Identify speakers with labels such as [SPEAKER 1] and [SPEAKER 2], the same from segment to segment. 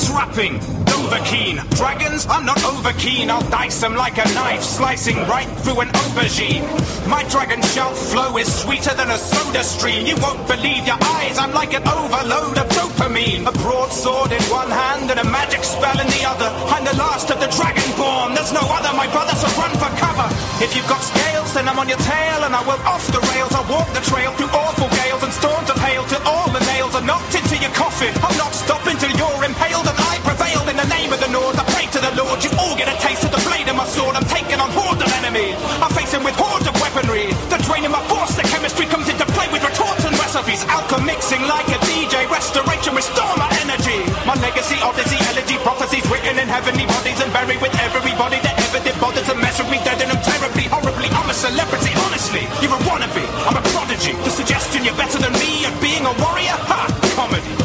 [SPEAKER 1] Who's rapping? Dovahkiin. Dragons? I'm not over keen. I'll dice them like a knife, slicing right through an aubergine. My dragon shout flow is sweeter than a soda stream. You won't believe your eyes. I'm like an overload of dopamine. A broadsword in one hand and a magic spell in the other. I'm the last of the dragonborn. There's no other, my brother, so run for cover. If you've got scales, then I'm on your tail and I will off the rails. I'll walk the trail through awful gales and storms of hail till all the nails are knocked into your coffin. I'm not stopping until you're impaled and I prevailed in the name of the Lord. I pray to the Lord, you all get a taste of the blade of my sword. I'm taking on hordes of enemies. I face him with hordes of weaponry. The draining my force, the chemistry comes into play with retorts and recipes. Alchemy mixing like a DJ. Restoration, restore my energy. My legacy, odyssey, elegy, prophecies written in heavenly bodies and buried with everybody that ever did bother to mess with me. Dead and I'm terribly, horribly. I'm a celebrity, honestly. You're a wannabe. I'm a prodigy. The suggestion you're better than me at being a warrior? Ha! Comedy.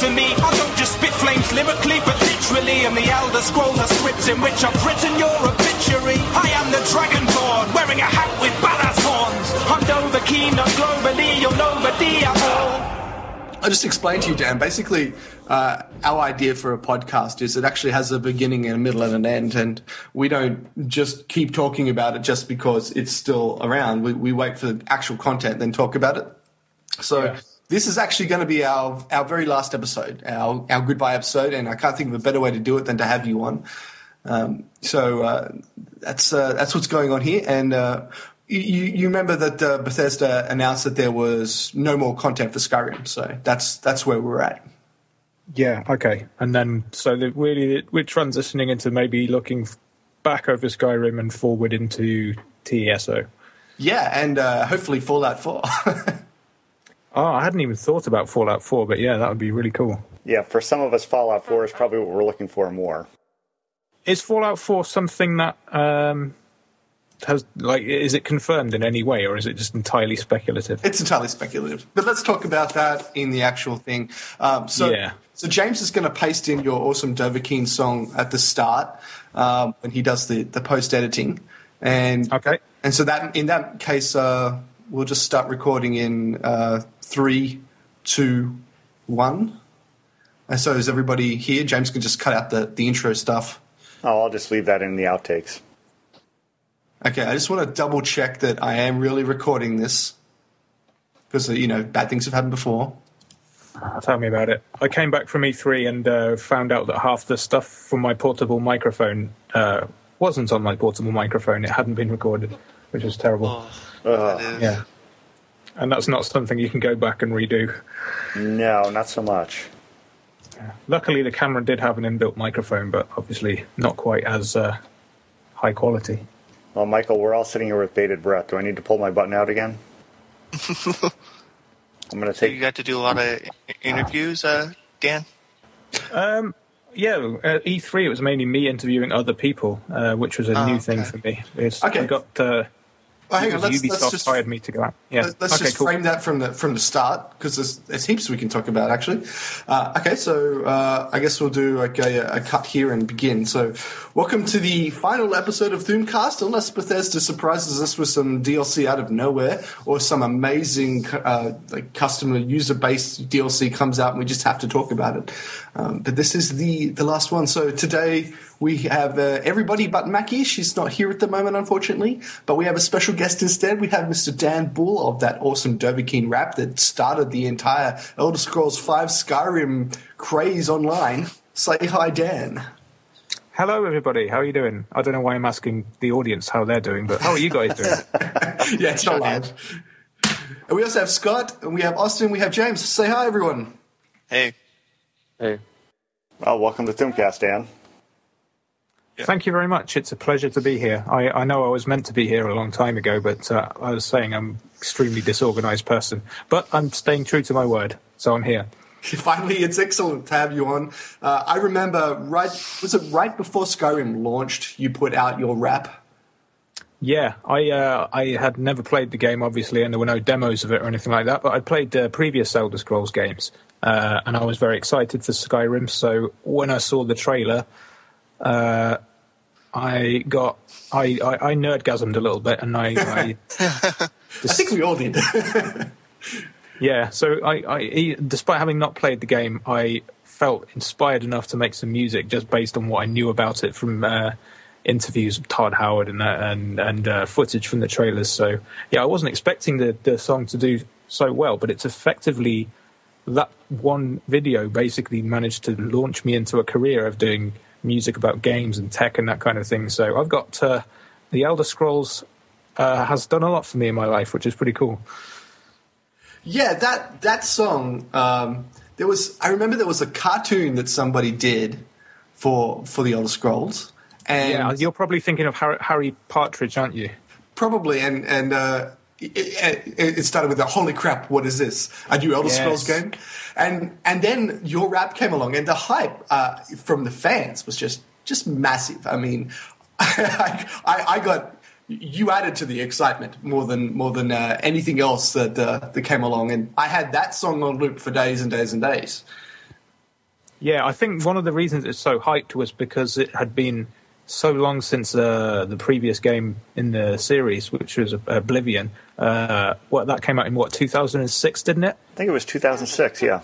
[SPEAKER 1] It's a gift to me. I don't just spit flames lyrically, but literally. And the Elder Scrolls are scripts in which I've written your obituary. I am the Dragonborn, wearing a hat with badass horns. I'm Dovahkiin, not globally. You're nobody at all.
[SPEAKER 2] I'll just explained to you, Dan. Basically, uh, our idea for a podcast is it actually has a beginning and a middle and an end, and we don't just keep talking about it just because it's still around. We, we wait for the actual content, then talk about it. So
[SPEAKER 3] Yeah.
[SPEAKER 2] This is actually going to be our our very last episode, our our goodbye episode, and I can't think of a better way to do it than to have you on. Um, so uh, that's uh, that's what's going on here, and. Uh, you, you remember that uh, Bethesda announced that there was no more content for Skyrim, so that's that's where we're at.
[SPEAKER 3] Yeah, okay. And then, so the, really, we're transitioning into maybe looking back over Skyrim and forward into TESO.
[SPEAKER 2] Yeah, and uh, hopefully Fallout 4.
[SPEAKER 3] Oh, I hadn't even thought about Fallout 4, but yeah, that would be really cool.
[SPEAKER 4] Yeah, for some of us, Fallout 4 is probably what we're looking for more.
[SPEAKER 3] Is Fallout 4 something that um, has, like, is it confirmed in any way, or is it just entirely speculative?
[SPEAKER 2] it's entirely speculative, but let's talk about that in the actual thing. Um, so,
[SPEAKER 3] Yeah.
[SPEAKER 2] so James is going to paste in your awesome Dovahkiin song at the start um, when he does the, the post editing, and
[SPEAKER 3] Okay.
[SPEAKER 2] and so that in that case, uh, we'll just start recording in uh, three, two, one. And so is everybody here? James can just cut out the, the intro stuff.
[SPEAKER 4] Oh, I'll just leave that in the outtakes.
[SPEAKER 2] Okay, I just want to double check that I am really recording this because you know bad things have happened before.
[SPEAKER 3] Tell me about it. I came back from E3 and uh, found out that half the stuff from my portable microphone uh, wasn't on my portable microphone. It hadn't been recorded, which was terrible.
[SPEAKER 4] Ugh.
[SPEAKER 3] Yeah. And that's not something you can go back and redo.
[SPEAKER 4] No, not so much.
[SPEAKER 3] Luckily, the camera did have an inbuilt microphone, but obviously not quite as uh, high quality.
[SPEAKER 4] Well, Michael, we're all sitting here with bated breath. Do I need to pull my button out again? I'm going to
[SPEAKER 5] So you got to do a lot of interviews, uh, Dan?
[SPEAKER 3] Um, yeah, at E3 it was mainly me interviewing other people, uh, which was a
[SPEAKER 5] Oh,
[SPEAKER 3] new
[SPEAKER 5] okay.
[SPEAKER 3] thing for me. It's,
[SPEAKER 2] Okay.
[SPEAKER 3] I got uh,
[SPEAKER 2] Oh, hang on, let's,
[SPEAKER 3] Ubisoft
[SPEAKER 2] let's just
[SPEAKER 3] hired me to go out. Yeah,
[SPEAKER 2] Let- Let's
[SPEAKER 3] okay,
[SPEAKER 2] just
[SPEAKER 3] cool.
[SPEAKER 2] frame that from the from the start because there's, there's heaps we can talk about actually. Uh, okay, so uh, I guess we'll do like a, a cut here and begin. So, welcome to the final episode of Thoomcast. Unless Bethesda surprises us with some DLC out of nowhere or some amazing uh, like customer user based DLC comes out and we just have to talk about it. Um, but this is the the last one. So today we have uh, everybody but Mackie. She's not here at the moment, unfortunately. But we have a special guest instead. We have Mr. Dan Bull of that awesome Dovahkiin rap that started the entire Elder Scrolls V Skyrim craze online. Say hi, Dan.
[SPEAKER 3] Hello, everybody. How are you doing? I don't know why I'm asking the audience how they're doing, but how are you guys doing?
[SPEAKER 2] yeah, it's not live. And we also have Scott, and we have Austin, we have James. Say hi, everyone.
[SPEAKER 5] Hey, Hey.
[SPEAKER 4] Well, welcome to Toomcast, Dan.
[SPEAKER 5] Yeah.
[SPEAKER 3] Thank you very much. It's a pleasure to be here. I, I know I was meant to be here a long time ago, but uh, I was saying I'm an extremely disorganized person. But I'm staying true to my word, so I'm here.
[SPEAKER 2] Finally, it's excellent to have you on. Uh, I remember right was it right before Skyrim launched? You put out your rap.
[SPEAKER 3] Yeah, I uh, I had never played the game, obviously, and there were no demos of it or anything like that. But I'd played uh, previous Elder Scrolls games, uh, and I was very excited for Skyrim. So when I saw the trailer, uh, I got I, I I nerdgasmed a little bit, and I, I
[SPEAKER 2] I think we all did.
[SPEAKER 3] yeah. So I, I despite having not played the game, I felt inspired enough to make some music just based on what I knew about it from uh, interviews with Todd Howard and uh, and and uh, footage from the trailers. So yeah, I wasn't expecting the the song to do so well, but it's effectively that one video basically managed to launch me into a career of doing music about games and tech and that kind of thing. So I've got uh, the Elder Scrolls uh, has done a lot for me in my life, which is pretty cool.
[SPEAKER 2] Yeah, that that song. Um, there was. I remember there was a cartoon that somebody did for for the Elder Scrolls, and
[SPEAKER 3] Yeah, you're probably thinking of Harry, Harry Partridge, aren't you?
[SPEAKER 2] probably and and uh, it, it, started with a holy crap, what is this? A new Elder
[SPEAKER 3] Yes.
[SPEAKER 2] Scrolls game, and and then your rap came along, and the hype uh, from the fans was just just massive. I mean, I, I, I got. You added to the excitement more than more than uh, anything else that uh, that came along, and I had that song on loop for days and days and days.
[SPEAKER 3] Yeah, I think one of the reasons it's so hyped was because it had been so long since uh, the previous game in the series, which was Oblivion. Uh, what that came out in what 2006, didn't it?
[SPEAKER 4] I think it was 2006. Yeah.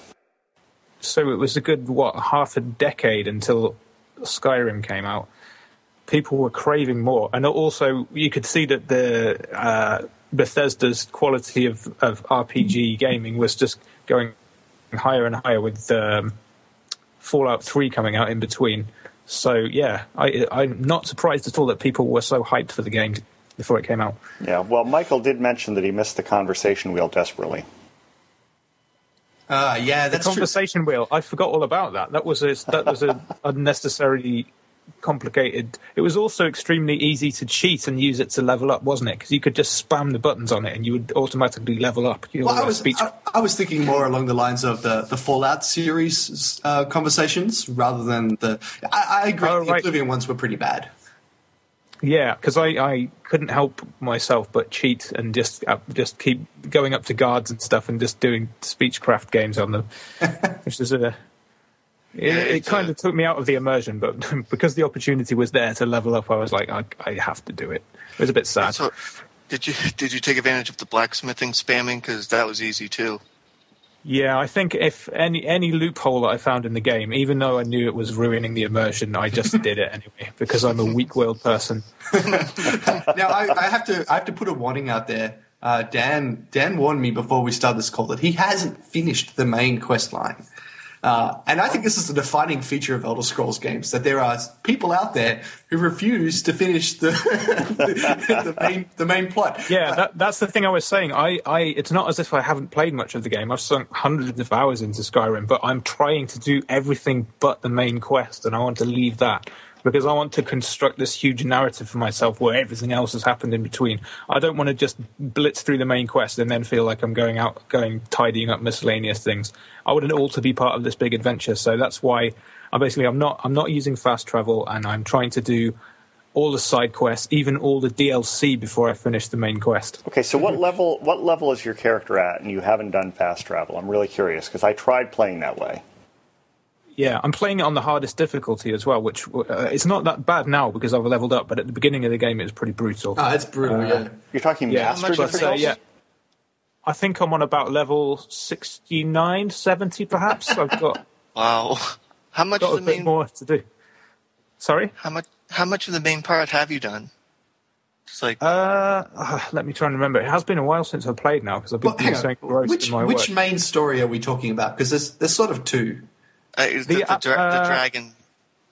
[SPEAKER 3] So it was a good what half a decade until Skyrim came out. People were craving more, and also you could see that the uh, Bethesda's quality of, of RPG gaming was just going higher and higher with um, Fallout 3 coming out in between. So yeah, I, I'm not surprised at all that people were so hyped for the game before it came out.
[SPEAKER 4] Yeah. Well, Michael did mention that he missed the conversation wheel desperately.
[SPEAKER 2] Uh, yeah,
[SPEAKER 3] The
[SPEAKER 2] that's true.
[SPEAKER 3] conversation wheel, I forgot all about that. That was a, that was a unnecessarily complicated. It was also extremely easy to cheat and use it to level up, wasn't it? Because you could just spam the buttons on it and you would automatically level up. Your
[SPEAKER 2] Well, I was
[SPEAKER 3] speech.
[SPEAKER 2] I, I was thinking more along the lines of the, the Fallout series uh, conversations rather than the. I, I agree.
[SPEAKER 3] Oh,
[SPEAKER 2] the
[SPEAKER 3] right.
[SPEAKER 2] Oblivion ones were pretty bad.
[SPEAKER 3] Yeah, because I, I couldn't help myself but cheat and just uh, just keep going up to guards and stuff and just doing speechcraft games on them, which is a. It, it kind
[SPEAKER 5] uh,
[SPEAKER 3] of took me out of the immersion, but because the opportunity was there to level up, I was like, I, I have to do it. It was a bit sad.
[SPEAKER 5] So, did you did you take advantage of the blacksmithing spamming? Because that was easy too.
[SPEAKER 3] Yeah, I think if any any loophole that I found in the game, even though I knew it was ruining the immersion, I just did it anyway because I'm a weak-willed person.
[SPEAKER 2] now I, I have to I have to put a warning out there. Uh, Dan Dan warned me before we started this call that he hasn't finished the main quest line. Uh, and I think this is the defining feature of Elder Scrolls games that there are people out there who refuse to finish the the, the main the main plot.
[SPEAKER 3] Yeah, that, that's the thing I was saying. I, I, it's not as if I haven't played much of the game. I've sunk hundreds of hours into Skyrim, but I'm trying to do everything but the main quest, and I want to leave that because I want to construct this huge narrative for myself where everything else has happened in between. I don't want to just blitz through the main quest and then feel like I'm going out, going tidying up miscellaneous things. I want it all to be part of this big adventure. So that's why I basically I'm not I'm not using fast travel, and I'm trying to do all the side quests, even all the DLC before I finish the main quest.
[SPEAKER 4] Okay, so what level what level is your character at, and you haven't done fast travel? I'm really curious because I tried playing that way.
[SPEAKER 3] Yeah, I'm playing it on the hardest difficulty as well, which uh, it's not that bad now because I've leveled up. But at the beginning of the game, it was pretty brutal.
[SPEAKER 2] Ah, it's brutal. yeah.
[SPEAKER 4] You're talking
[SPEAKER 3] yeah,
[SPEAKER 4] master
[SPEAKER 5] much
[SPEAKER 3] but, uh,
[SPEAKER 4] difficulty?
[SPEAKER 3] yeah. I think I'm on about level 69, 70 perhaps. I've got
[SPEAKER 5] Wow. How much
[SPEAKER 3] got
[SPEAKER 5] of
[SPEAKER 3] a
[SPEAKER 5] the
[SPEAKER 3] bit
[SPEAKER 5] main
[SPEAKER 3] more to do. Sorry.
[SPEAKER 5] how much how much of the main part have you done? It's like
[SPEAKER 3] Uh, let me try and remember. It has been a while since I've played now because I've been
[SPEAKER 2] Well, hang
[SPEAKER 3] doing something
[SPEAKER 2] on.
[SPEAKER 3] gross
[SPEAKER 2] Which
[SPEAKER 3] in my
[SPEAKER 2] which
[SPEAKER 3] work.
[SPEAKER 2] main story are we talking about? Because there's there's sort of two.
[SPEAKER 5] Uh, is
[SPEAKER 3] the,
[SPEAKER 5] the, the, dra-
[SPEAKER 3] uh,
[SPEAKER 5] the dragon.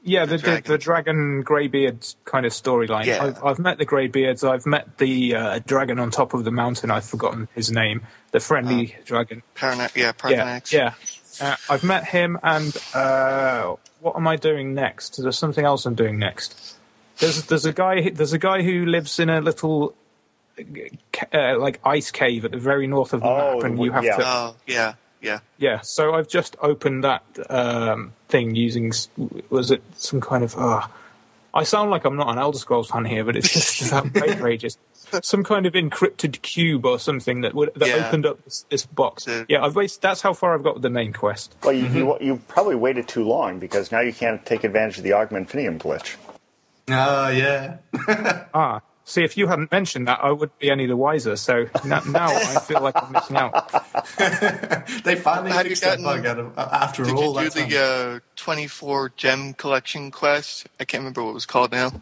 [SPEAKER 3] Yeah,
[SPEAKER 5] The
[SPEAKER 3] the, the, the dragon greybeard kind of storyline.
[SPEAKER 5] Yeah.
[SPEAKER 3] I've, I've met the greybeards. I've met the uh, dragon on top of the mountain. I've forgotten his name. The friendly dragon.
[SPEAKER 5] Parana- yeah,
[SPEAKER 3] Yeah, yeah. Uh, I've met him, and uh, what am I doing next? There's something else I'm doing next. There's there's a guy there's a guy who lives in a little uh, like ice cave at the very north of the
[SPEAKER 4] Oh,
[SPEAKER 3] map, and you have
[SPEAKER 4] yeah.
[SPEAKER 3] to
[SPEAKER 5] Oh, yeah, yeah.
[SPEAKER 3] yeah. So I've just opened that um, thing using was it some kind of uh, I sound like I'm not an Elder Scrolls fan here, but it's just that played. Some kind of encrypted cube or something that would, that
[SPEAKER 5] Yeah.
[SPEAKER 3] opened up this, this box.
[SPEAKER 5] The-
[SPEAKER 3] yeah, I've wasted. That's how far I've got with the main quest.
[SPEAKER 4] Well, you, you, you probably waited too long because now you can't take advantage of the Oghma Infinium glitch.
[SPEAKER 2] Oh yeah.
[SPEAKER 3] Ah, See, if you hadn't mentioned that, I wouldn't be any the wiser. So now, now I feel like I'm missing out.
[SPEAKER 2] they finally
[SPEAKER 5] Have you
[SPEAKER 2] fixed that bug out of, uh, after
[SPEAKER 5] Did
[SPEAKER 2] all
[SPEAKER 5] you do
[SPEAKER 2] that
[SPEAKER 5] the uh, 24 gem collection quest? I can't remember what it was called now.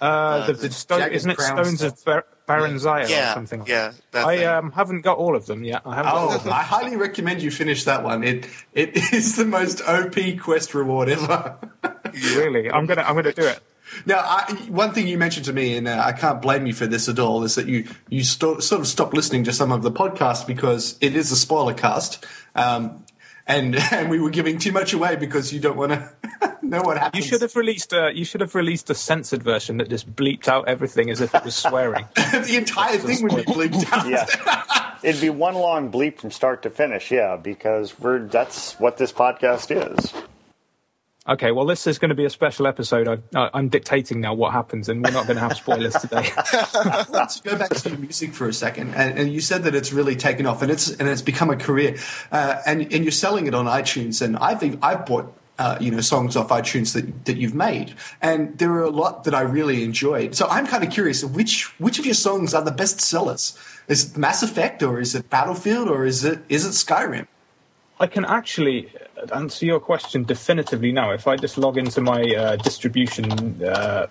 [SPEAKER 3] Uh, the,
[SPEAKER 5] the
[SPEAKER 3] the stone, isn't it Stones
[SPEAKER 2] stuff.
[SPEAKER 3] of Bar- Barenziah or
[SPEAKER 5] Yeah,
[SPEAKER 3] something?
[SPEAKER 5] yeah. That
[SPEAKER 3] I um, haven't got all of them yet. I haven't. got
[SPEAKER 2] Oh,
[SPEAKER 3] them.
[SPEAKER 2] I highly recommend you finish that one. It it is the most OP quest reward ever.
[SPEAKER 3] Really, I'm gonna I'm gonna do it.
[SPEAKER 2] Now, I, one thing you mentioned to me, and uh, I can't blame you for this at all, is that you you sto- sort of stopped listening to some of the podcasts because it is a spoiler cast, um, and and we were giving too much away because you don't want to know what happens.
[SPEAKER 3] You should have released a you should have released a censored version that just bleeped out everything as if it was swearing.
[SPEAKER 2] the entire thing would be bleeped out.
[SPEAKER 4] Yeah. It'd be one long bleep from start to finish, yeah, because we're that's what this podcast is.
[SPEAKER 3] Okay, well, this is going to be a special episode. I, I, I'm dictating now what happens, and we're not going to have spoilers today.
[SPEAKER 2] Let's go back to your music for a second. And, and you said that it's really taken off, and it's and it's become a career. Uh, and and you're selling it on iTunes. And I've I've bought uh, you know songs off iTunes that that you've made, and there are a lot that I really enjoyed. So I'm kind of curious which which of your songs are the best sellers? Is it Mass Effect, or is it Battlefield, or is it is it Skyrim?
[SPEAKER 3] I can actually answer your question definitively now. If I just log into my uh, distribution uh,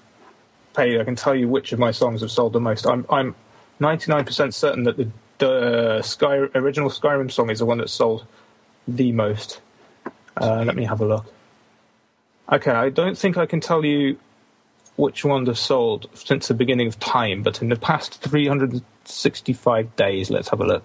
[SPEAKER 3] page, I can tell you which of my songs have sold the most. I'm I'm 99% certain that the, the Sky original Skyrim song is the one that sold the most. Uh, let me have a look. Okay, I don't think I can tell you which ones have sold since the beginning of time, but in the past 365 days, let's have a look.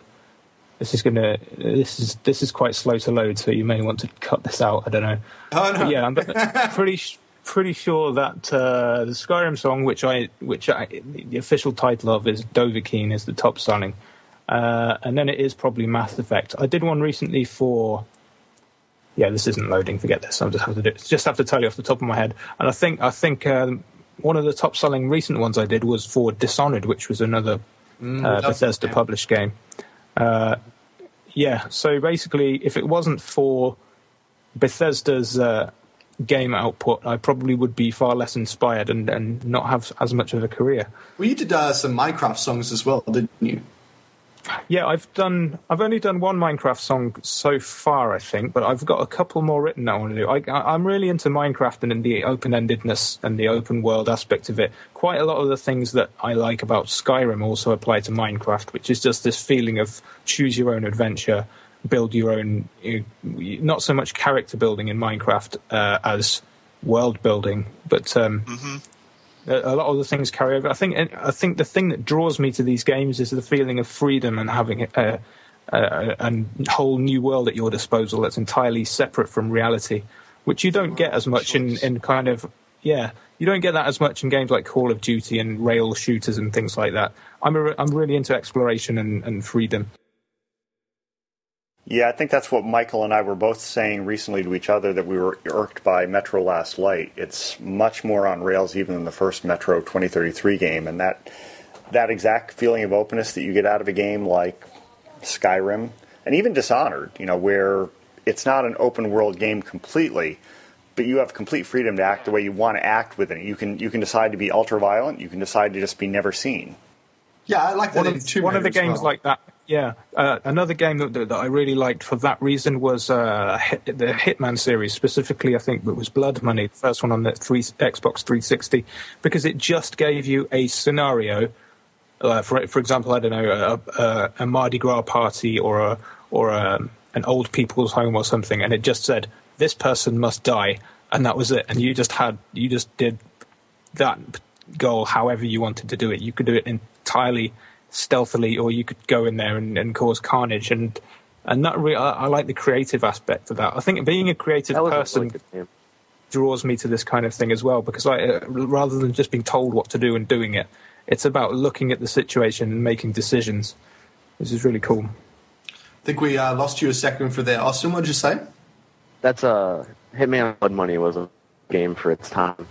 [SPEAKER 3] This is gonna. This is this is quite slow to load, so you may want to cut this out. I don't know.
[SPEAKER 2] Oh no,
[SPEAKER 3] But yeah, I'm pretty sh- pretty sure that uh, the Skyrim song, which I which I, the official title of is Dovahkiin, is the top selling, uh, and then it is probably Mass Effect. I did one recently for. Yeah, this isn't loading. Forget this. I'm just have to do. Just have to tell you off the top of my head. And I think I think um, one of the top selling recent ones I did was for Dishonored, which was another uh, Bethesda
[SPEAKER 2] game.
[SPEAKER 3] published game. Uh, yeah, so basically, if it wasn't for Bethesda's uh, game output, I probably would be far less inspired and, and not have as much of a career.
[SPEAKER 2] Well, you did uh, some Minecraft songs as well, didn't you?
[SPEAKER 3] Yeah, I've done. I've only done one Minecraft song so far, I think, but I've got a couple more written that I want to do. I, I'm really into Minecraft and in the open-endedness and the open world aspect of it. Quite a lot of the things that I like about Skyrim also apply to Minecraft, which is just this feeling of choose your own adventure, build your own. Not so much character building in Minecraft uh, as world building, but um, a a lot of the things carry over. I think I think the thing that draws me to these games is the feeling of freedom and having a, a, a whole new world at your disposal that's entirely separate from reality, which you don't get as much in, in kind of yeah. You don't get that as much in games like Call of Duty and rail shooters and things like that. I'm a, I'm really into exploration and, and freedom.
[SPEAKER 4] Yeah, I think that's what Michael and I were both saying recently to each other that we were irked by Metro Last Light. It's much more on rails even than the first Metro 2033 game, and that that exact feeling of openness that you get out of a game like Skyrim and even Dishonored, you know, where it's not an open world game completely, but you have complete freedom to act the way you want to act within it. You can you can decide to be ultra violent, you can decide to just be never seen.
[SPEAKER 2] Yeah, I like that
[SPEAKER 3] one of, one of the games
[SPEAKER 2] well.
[SPEAKER 3] like that. Yeah, uh, another game that, that I really liked for that reason was uh, the Hitman series. Specifically, I think it was Blood Money, the first one on the three, Xbox 360, because it just gave you a scenario. Uh, for for example, I don't know a, a, a Mardi Gras party or a or a, an old people's home or something, and it just said this person must die, and that was it. And you just had you just did that goal however you wanted to do it. You could do it entirely stealthily, or you could go in there and, and cause carnage. And and that re- I, I like the creative aspect of that. I think being a creative
[SPEAKER 6] That a
[SPEAKER 3] person
[SPEAKER 6] really
[SPEAKER 3] draws me to this kind of thing as well because I, uh, rather than just being told what to do and doing it, it's about looking at the situation and making decisions. This is really cool.
[SPEAKER 2] I think we uh, lost you a second for there. Austin, what did you say?
[SPEAKER 6] That's a Hitman Blood Money was a game for its time.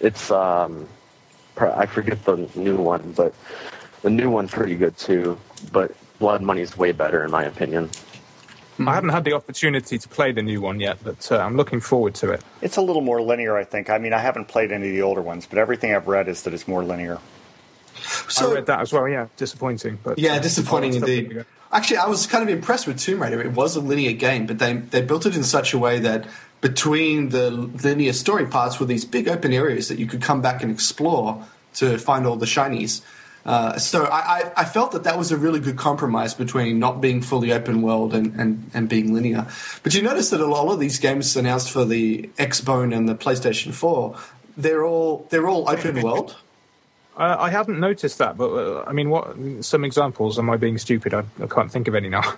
[SPEAKER 6] It's um, I forget the new one, but the new one's pretty good too. But Blood Money's way better in my opinion.
[SPEAKER 3] I haven't had the opportunity to play the new one yet, but uh, I'm looking forward to it.
[SPEAKER 4] It's a little more linear, I think. I mean, I haven't played any of the older ones, but everything I've read is that it's more linear.
[SPEAKER 2] So
[SPEAKER 3] I read that as well. Yeah, disappointing. But
[SPEAKER 2] Yeah,
[SPEAKER 3] uh,
[SPEAKER 2] disappointing
[SPEAKER 3] I'll
[SPEAKER 2] indeed.
[SPEAKER 3] give it a go.
[SPEAKER 2] Actually, I was kind of impressed with Tomb Raider. It was a linear game, but they they built it in such a way that between the linear story parts were these big open areas that you could come back and explore to find all the shinies. Uh, so I, I, I felt that that was a really good compromise between not being fully open world and, and, and being linear. But you notice that a lot of these games announced for the Xbone and the PlayStation 4, they're all they're all open world.
[SPEAKER 3] Uh, I hadn't noticed that, but uh, I mean, what some examples? Am I being stupid? I, I can't think of any now.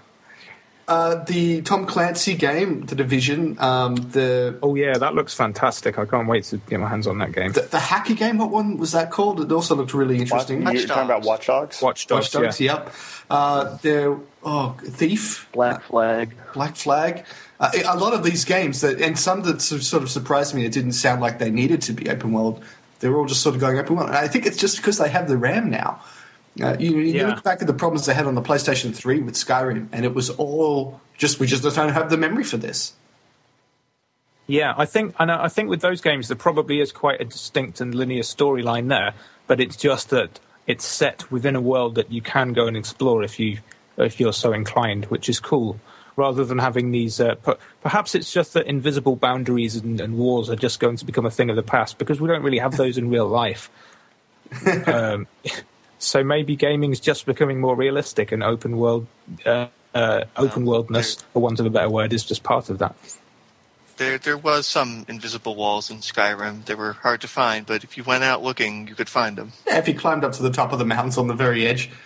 [SPEAKER 2] Uh, the Tom Clancy game, The Division, um, the
[SPEAKER 3] Oh yeah, that looks fantastic. I can't wait to get my hands on that game.
[SPEAKER 2] The, the hacker game, what one was that called? It also looked really interesting.
[SPEAKER 4] You're
[SPEAKER 5] Watch
[SPEAKER 4] talking about Watch Dogs?
[SPEAKER 3] Watch Dogs.
[SPEAKER 2] Watch Dogs,
[SPEAKER 3] yeah.
[SPEAKER 2] yep. Uh, there, oh, Thief,
[SPEAKER 6] Black Flag.
[SPEAKER 2] Black Flag. Uh, a lot of these games, that, and some that sort of- sort of surprised me, it didn't sound like they needed to be open world. They were all just sort of going open world. And I think it's just because they have the RAM now. Uh, you, you
[SPEAKER 3] Yeah.
[SPEAKER 2] look back at the problems they had on the PlayStation 3 with Skyrim, and it was all just, we just don't have the memory for this.
[SPEAKER 3] Yeah, I think, and I I think with those games, there probably is quite a distinct and linear storyline there, but it's just that it's set within a world that you can go and explore if you if you're so inclined, which is cool. Rather than having these, uh, per- perhaps it's just that invisible boundaries and, and wars are just going to become a thing of the past because we don't really have those in real life. um, so maybe gaming is just becoming more realistic, and open world, uh, uh, open worldness, for want of a better word, is just part of that.
[SPEAKER 5] There, there was some invisible walls in Skyrim. They were hard to find, but if you went out looking, you could find them.
[SPEAKER 2] Yeah, if you climbed up to the top of the mountains on the very edge.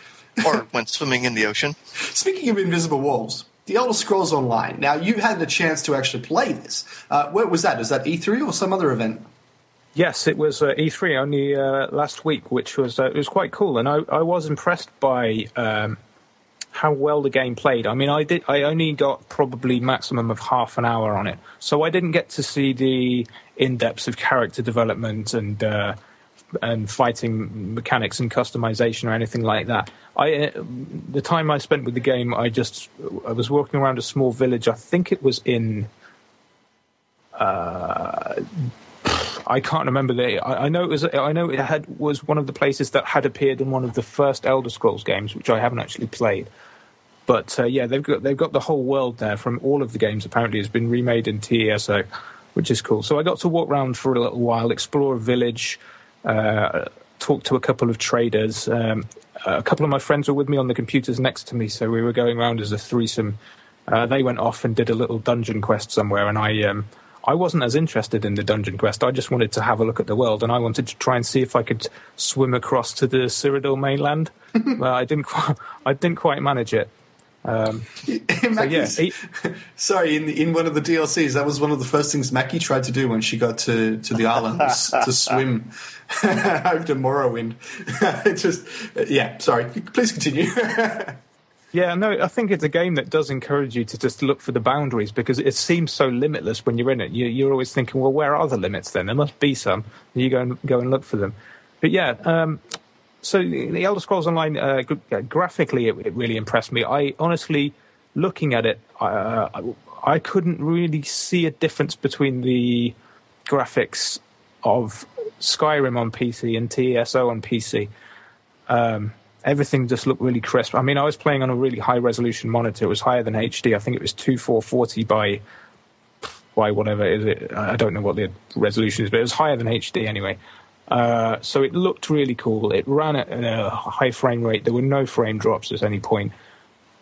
[SPEAKER 5] Or went swimming in the ocean.
[SPEAKER 2] Speaking of invisible walls, The Elder Scrolls Online. Now, you had the chance to actually play this. Uh, where was that? Is that E3 or some other event?
[SPEAKER 3] Yes, it was uh, E3 only uh, last week, which was uh, it was quite cool, and I, I was impressed by um, how well the game played. I mean, I did I only got probably maximum of half an hour on it, so I didn't get to see the in depths of character development and uh, and fighting mechanics and customization or anything like that. I uh, the time I spent with the game, I just I was walking around a small village. I think it was in. I can't remember the. I, I know it was. I know it had was one of the places that had appeared in one of the first Elder Scrolls games, which I haven't actually played. But uh, yeah, they've got they've got the whole world there from all of the games. Apparently, has been remade in TESO, which is cool. So I got to walk around for a little while, explore a village, uh, talk to a couple of traders. Um, a couple of my friends were with me on the computers next to me, so we were going around as a threesome. Uh, they went off and did a little dungeon quest somewhere, and I um, I wasn't as interested in the dungeon quest. I just wanted to have a look at the world, and I wanted to try and see if I could swim across to the Cyrodiil mainland. well, I didn't quite, I didn't quite manage it. Um, so yeah, he-
[SPEAKER 2] Sorry, in in one of the DLCs, that was one of the first things Mackie tried to do when she got to, to the island was to swim over to Morrowind. Just, yeah. Sorry, please continue.
[SPEAKER 3] Yeah, no, I think it's a game that does encourage you to just look for the boundaries because it seems so limitless when you're in it. You, you're always thinking, well, where are the limits then? There must be some. You go and go and look for them. But yeah, um, so the Elder Scrolls Online uh, graphically, it, it really impressed me. I honestly, looking at it, uh, I, I couldn't really see a difference between the graphics of Skyrim on PC and TESO on PC everything just looked really crisp. I mean, I was playing on a really high resolution monitor. It was higher than HD. I think it was 2440 by by whatever is it. I don't know what the resolution is, but it was higher than HD anyway. Uh, so it looked really cool. It ran at a high frame rate. There were no frame drops at any point.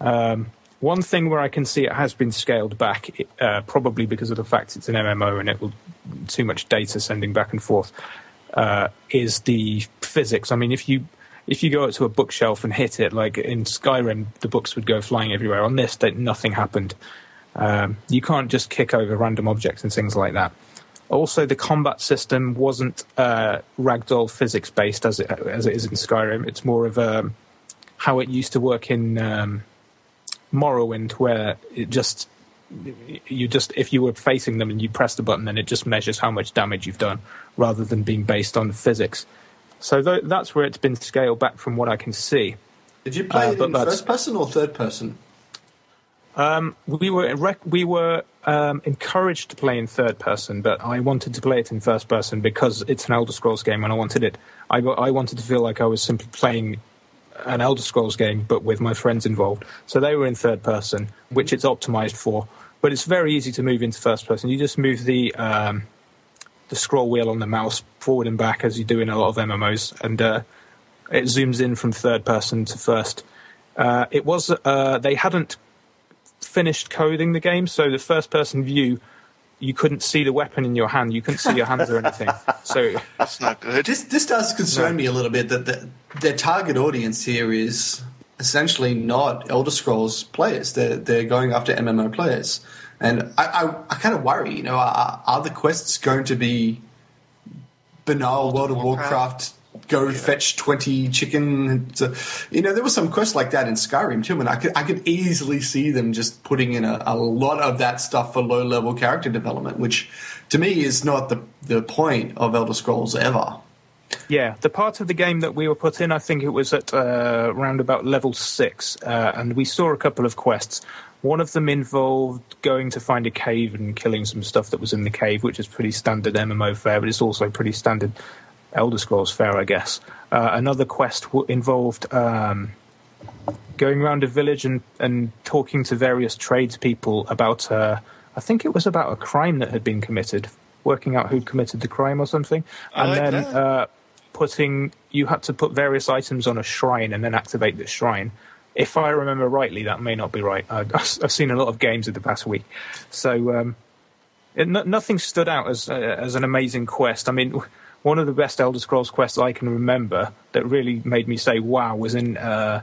[SPEAKER 3] Um, one thing where I can see it has been scaled back, uh, probably because of the fact it's an MMO and it will too much data sending back and forth, uh, is the physics. I mean, if you if you go up to a bookshelf and hit it, like in Skyrim, the books would go flying everywhere. On this, that nothing happened. Um, you can't just kick over random objects and things like that. Also, the combat system wasn't uh, ragdoll physics based as it as it is in Skyrim. It's more of um, how it used to work in um, Morrowind, where it just you just if you were facing them and you press the button, then it just measures how much damage you've done, rather than being based on physics. So th- that's where it's been scaled back from what I can see.
[SPEAKER 2] Did you play
[SPEAKER 3] Uh,
[SPEAKER 2] it in first person or third person?
[SPEAKER 3] Um, we were rec- we were um, encouraged to play in third person, but I wanted to play it in first person because it's an Elder Scrolls game, and I wanted it. I, I wanted to feel like I was simply playing an Elder Scrolls game, but with my friends involved. So they were in third person, which it's optimized for. But it's very easy to move into first person. You just move the um, the scroll wheel on the mouse forward and back as you do in a lot of MMOs, and uh, it zooms in from third person to first. Uh, it was uh, they hadn't finished coding the game, so the first person view you couldn't see the weapon in your hand. You couldn't see your hands or anything. So
[SPEAKER 5] That's not good.
[SPEAKER 2] This this does concern me a little bit that the, their target audience here is essentially not Elder Scrolls players. They're they're going after MMO players, and I I, I kind of worry. You know, are, are the quests going to be banal World of
[SPEAKER 5] Warcraft?
[SPEAKER 2] Go fetch twenty chicken. So, you know, there was some quests like that in Skyrim too, and I could I could easily see them just putting in a, a lot of that stuff for low level character development, which to me is not the the point of Elder Scrolls ever.
[SPEAKER 3] Yeah, the part of the game that we were put in, I think it was at uh, around about level six, uh, and we saw a couple of quests. One of them involved going to find a cave and killing some stuff that was in the cave, which is pretty standard MMO fare, but it's also pretty standard Elder Scrolls fare, I guess. Uh, another quest w- involved um, going around a village and, and talking to various tradespeople about, uh, I think it was about a crime that had been committed, working out who'd committed the crime or something.
[SPEAKER 5] I
[SPEAKER 3] And
[SPEAKER 5] like
[SPEAKER 3] then uh, putting, you had to put various items on a shrine and then activate the shrine. If I remember rightly, that may not be right. I, I've seen a lot of games in the past week. So um, it, no, nothing stood out as uh, as an amazing quest. I mean, one of the best Elder Scrolls quests I can remember that really made me say "wow" was in uh,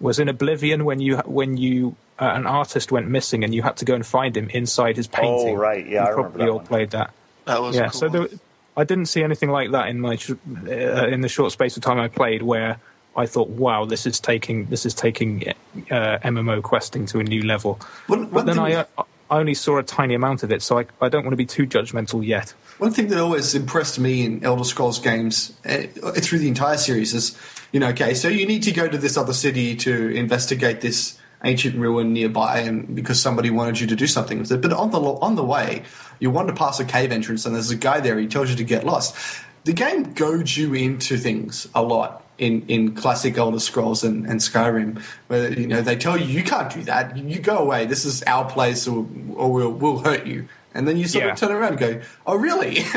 [SPEAKER 3] was in Oblivion when you when you uh, an artist went missing and you had to go and find him inside his painting.
[SPEAKER 4] Oh, right. Yeah,
[SPEAKER 3] you
[SPEAKER 4] I remember
[SPEAKER 3] probably
[SPEAKER 4] that
[SPEAKER 3] all
[SPEAKER 4] one.
[SPEAKER 3] played that.
[SPEAKER 5] That was
[SPEAKER 3] yeah.
[SPEAKER 5] cool.
[SPEAKER 3] So there, I didn't see anything like that in my sh- uh, in the short space of time I played where. I thought, wow, this is taking this is taking uh, MMO questing to a new level.
[SPEAKER 2] One-
[SPEAKER 3] but
[SPEAKER 2] one
[SPEAKER 3] then I, uh, I only saw a tiny amount of it, so I, I don't want to be too judgmental yet.
[SPEAKER 2] One thing that always impressed me in Elder Scrolls games uh, through the entire series is, you know, okay, so you need to go to this other city to investigate this ancient ruin nearby, and because somebody wanted you to do something with it. But on the on the way, you wander past a cave entrance, and there's a guy there. He tells you to get lost. The game goads you into things a lot in, in classic Elder Scrolls and, and Skyrim, where you know they tell you you can't do that. You go away. This is our place, or, or we'll, we'll hurt you. And then you sort
[SPEAKER 3] Yeah.
[SPEAKER 2] of turn around and go, "Oh, really?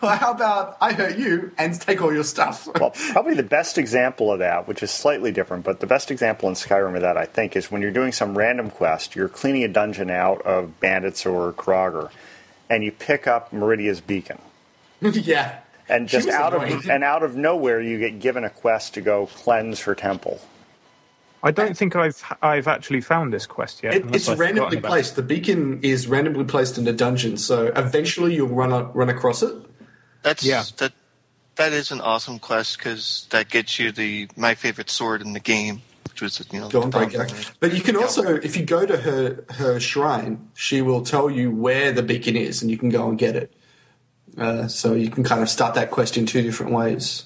[SPEAKER 2] well, how about I hurt you and take all your stuff?"
[SPEAKER 4] Well, probably the best example of that, which is slightly different, but the best example in Skyrim of that, I think, is when you're doing some random quest, you're cleaning a dungeon out of bandits or draugr, and you pick up Meridia's beacon.
[SPEAKER 2] yeah.
[SPEAKER 4] And just
[SPEAKER 2] was
[SPEAKER 4] out of and out of nowhere, you get given a quest to go cleanse her temple.
[SPEAKER 3] I don't think I've I've actually found this quest yet.
[SPEAKER 2] It, it's
[SPEAKER 3] I've
[SPEAKER 2] randomly
[SPEAKER 3] forgotten about it.
[SPEAKER 2] placed. The beacon is randomly placed in a dungeon, so eventually you'll run a, run across it.
[SPEAKER 5] That's
[SPEAKER 3] Yeah.
[SPEAKER 5] that. That is an awesome quest because that gets you the my favorite sword in the game, which was you know the
[SPEAKER 2] Dawnbreaker.
[SPEAKER 5] Dawnbreaker.
[SPEAKER 2] But you can also, if you go to her her shrine, she will tell you where the beacon is, and you can go and get it. Uh, so you can kind of start that quest in two different ways.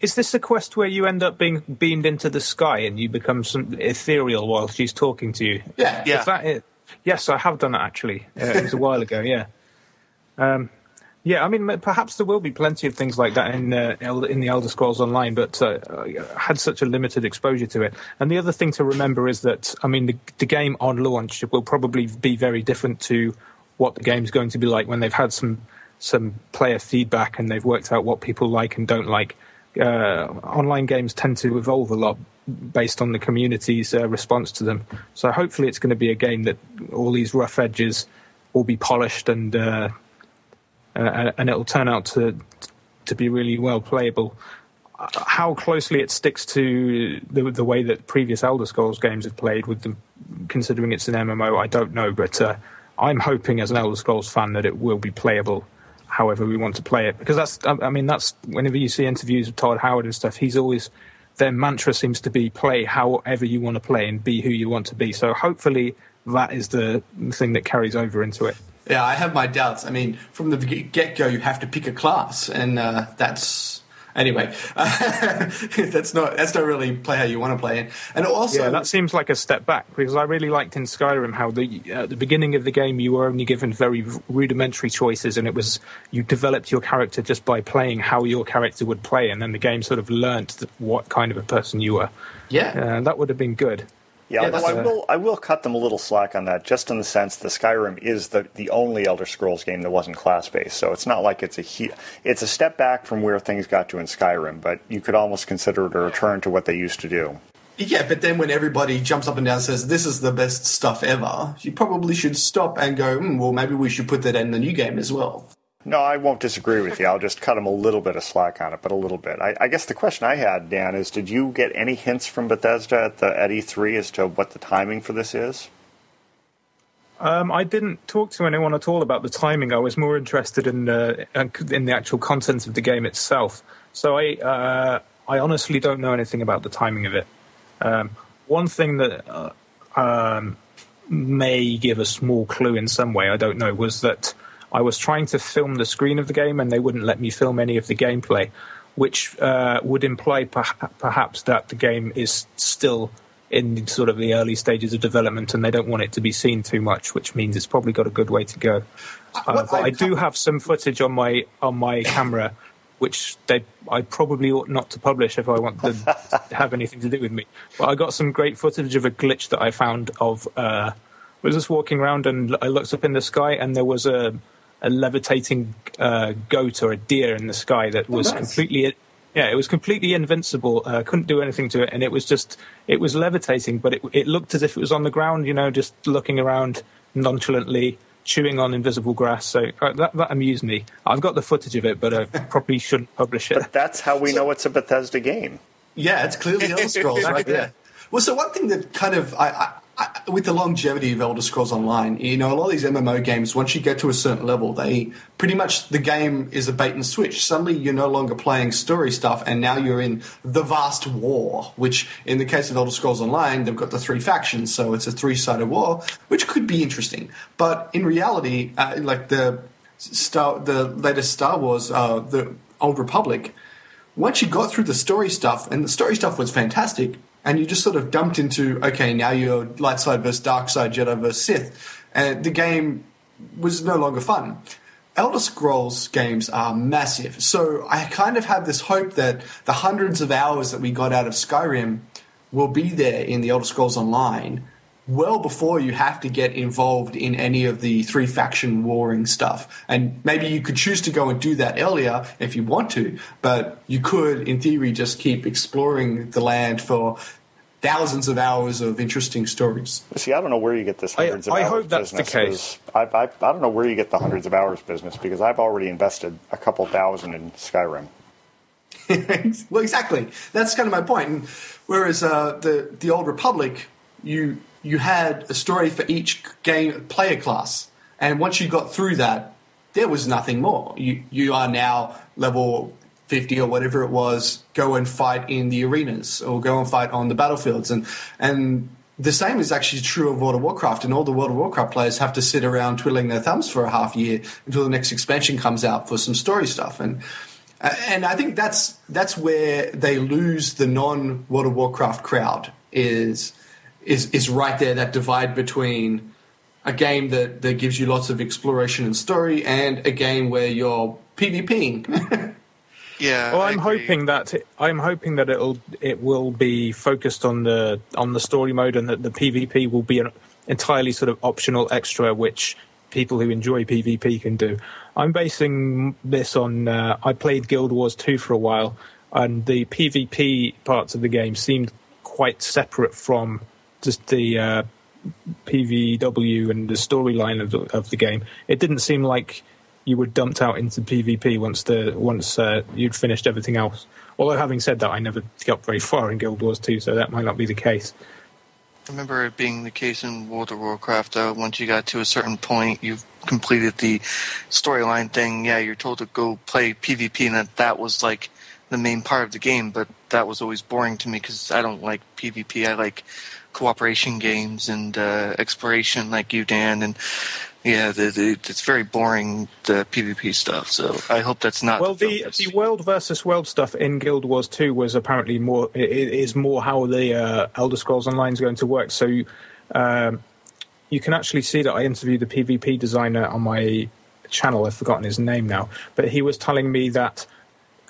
[SPEAKER 3] Is this a quest where you end up being beamed into the sky and you become some ethereal while she's talking to you?
[SPEAKER 2] Yeah,
[SPEAKER 5] Yeah.
[SPEAKER 3] Is that it? Yes, I have done that actually. Uh, it was a while ago. Yeah. Um, yeah, I mean, perhaps there will be plenty of things like that in uh, in the Elder Scrolls Online, but uh, I had such a limited exposure to it. And the other thing to remember is that, I mean, the, the game on launch will probably be very different to what the game's going to be like when they've had some some player feedback and they've worked out what people like and don't like. Uh, online games tend to evolve a lot based on the community's uh, response to them. So hopefully, it's going to be a game that all these rough edges will be polished and uh, uh, and it'll turn out to to be really well playable. How closely it sticks to the, the way that previous Elder Scrolls games have played, with them considering it's an MMO, I don't know. But uh, I'm hoping, as an Elder Scrolls fan, that it will be playable however we want to play it. Because that's, I mean, that's whenever you see interviews with Todd Howard and stuff, he's always their mantra seems to be play however you want to play and be who you want to be. So hopefully that is the thing that carries over into it.
[SPEAKER 2] Yeah, I have my doubts. I mean, from the get go, you have to pick a class, and uh, that's Anyway, that's not that's not really play how you want to play it. And also,
[SPEAKER 3] Yeah, that seems like a step back because I really liked in Skyrim how the at the beginning of the game you were only given very rudimentary choices, and it was you developed your character just by playing how your character would play, and then the game sort of learnt what kind of a person you were.
[SPEAKER 2] yeah,
[SPEAKER 3] Uh, that would have been good.
[SPEAKER 4] Yeah,
[SPEAKER 2] Yeah,
[SPEAKER 4] although I will, I will cut them a little slack on that, just in the sense the Skyrim is the, the only Elder Scrolls game that wasn't class based. So it's not like it's a he, it's a step back from where things got to in Skyrim, but you could almost consider it a return to what they used to do.
[SPEAKER 2] yeah. But then when everybody jumps up and down and says this is the best stuff ever, you probably should stop and go. Hmm, well, maybe we should put that in the new game as well.
[SPEAKER 4] No, I won't disagree with you. I'll just cut them a little bit of slack on it, but a little bit. I, I guess the question I had, Dan, is did you get any hints from Bethesda at the at E3 as to what the timing for this is?
[SPEAKER 3] Um, I didn't talk to anyone at all about the timing. I was more interested in the in the actual content of the game itself. So I uh, I honestly don't know anything about the timing of it. Um, one thing that uh, um, may give a small clue in some way, I don't know, was that I was trying to film the screen of the game and they wouldn't let me film any of the gameplay, which uh, would imply perha- perhaps that the game is still in sort of the early stages of development and they don't want it to be seen too much, which means it's probably got a good way to go. Uh, but
[SPEAKER 2] I
[SPEAKER 3] do have some footage on my on my camera, which they I probably ought not to publish if I want them to have anything to do with me. But I got some great footage of a glitch that I found of. Uh, I was just walking around and I looked up in the sky and there was a a levitating uh, goat or a deer in the sky that was
[SPEAKER 2] nice.
[SPEAKER 3] completely yeah it was completely invincible uh, couldn't do anything to it and it was just it was levitating but it, it looked as if it was on the ground you know just looking around nonchalantly chewing on invisible grass so uh, that, that amused me i've got the footage of it but i probably shouldn't publish it
[SPEAKER 4] But that's how we know it's a Bethesda game.
[SPEAKER 2] Yeah, it's clearly Elder Scrolls right there. Well, so one thing that kind of I, I, I, with the longevity of Elder Scrolls Online, you know, a lot of these MMO games, once you get to a certain level, they pretty much the game is a bait and switch. Suddenly, you're no longer playing story stuff, and now you're in the vast war. Which, in the case of Elder Scrolls Online, they've got the three factions, so it's a three-sided war, which could be interesting. But in reality, uh, like the Star, the latest Star Wars, uh, the Old Republic once you got through the story stuff, and the story stuff was fantastic, and you just sort of dumped into, okay, now you're light side versus dark side, Jedi versus Sith, and the game was no longer fun. Elder Scrolls games are massive, so I kind of have this hope that the hundreds of hours that we got out of Skyrim will be there in the Elder Scrolls Online well before you have to get involved in any of the three faction warring stuff. And maybe you could choose to go and do that earlier if you want to, but you could, in theory, just keep exploring the land for thousands of hours of interesting stories.
[SPEAKER 4] See, I don't know where you get this
[SPEAKER 3] I-
[SPEAKER 4] hundreds of
[SPEAKER 3] I
[SPEAKER 4] hours
[SPEAKER 3] hope that's the
[SPEAKER 4] business.
[SPEAKER 3] case.
[SPEAKER 4] 'cause I, I, I don't know where you get the hundreds of hours business because I've already invested a couple thousand in Skyrim.
[SPEAKER 2] well, exactly. That's kind of my point. And whereas uh, the the old Republic, you you had a story for each game player class, and once you got through that, there was nothing more. You you are now level fifty or whatever it was. Go and fight in the arenas, or go and fight on the battlefields, and and. The same is actually true of World of Warcraft, and all the World of Warcraft players have to sit around twiddling their thumbs for a half year until the next expansion comes out for some story stuff. And and I think that's that's where they lose the non World of Warcraft crowd is is is right there that divide between a game that, that gives you lots of exploration and story and a game where you're PvPing.
[SPEAKER 5] Yeah.
[SPEAKER 3] Well, I'm hoping that I'm hoping that it'll it will be focused on the on the story mode, and that the PvP will be an entirely sort of optional extra, which people who enjoy PvP can do. I'm basing this on uh, I played Guild Wars 2 for a while, and the PvP parts of the game seemed quite separate from just the uh, PVW and the storyline of the, of the game. It didn't seem like you were dumped out into PvP once the once uh, you'd finished everything else. Although having said that, I never got very far in Guild Wars 2, so that might not be the case.
[SPEAKER 5] I remember it being the case in World of Warcraft, though. Once you got to a certain point, you've completed the storyline thing. Yeah, you're told to go play PvP, and that that was like the main part of the game. But that was always boring to me because I don't like PvP. I like cooperation games and uh, exploration, like you, Dan. And Yeah, the, the, it's very boring the PvP stuff. So I hope that's not.
[SPEAKER 3] Well, the
[SPEAKER 5] focus.
[SPEAKER 3] the world versus world stuff in Guild Wars Two was apparently more i- i- more how the uh, Elder Scrolls Online is going to work. So um, you can actually see that I interviewed the PvP designer on my channel. I've forgotten his name now, but he was telling me that.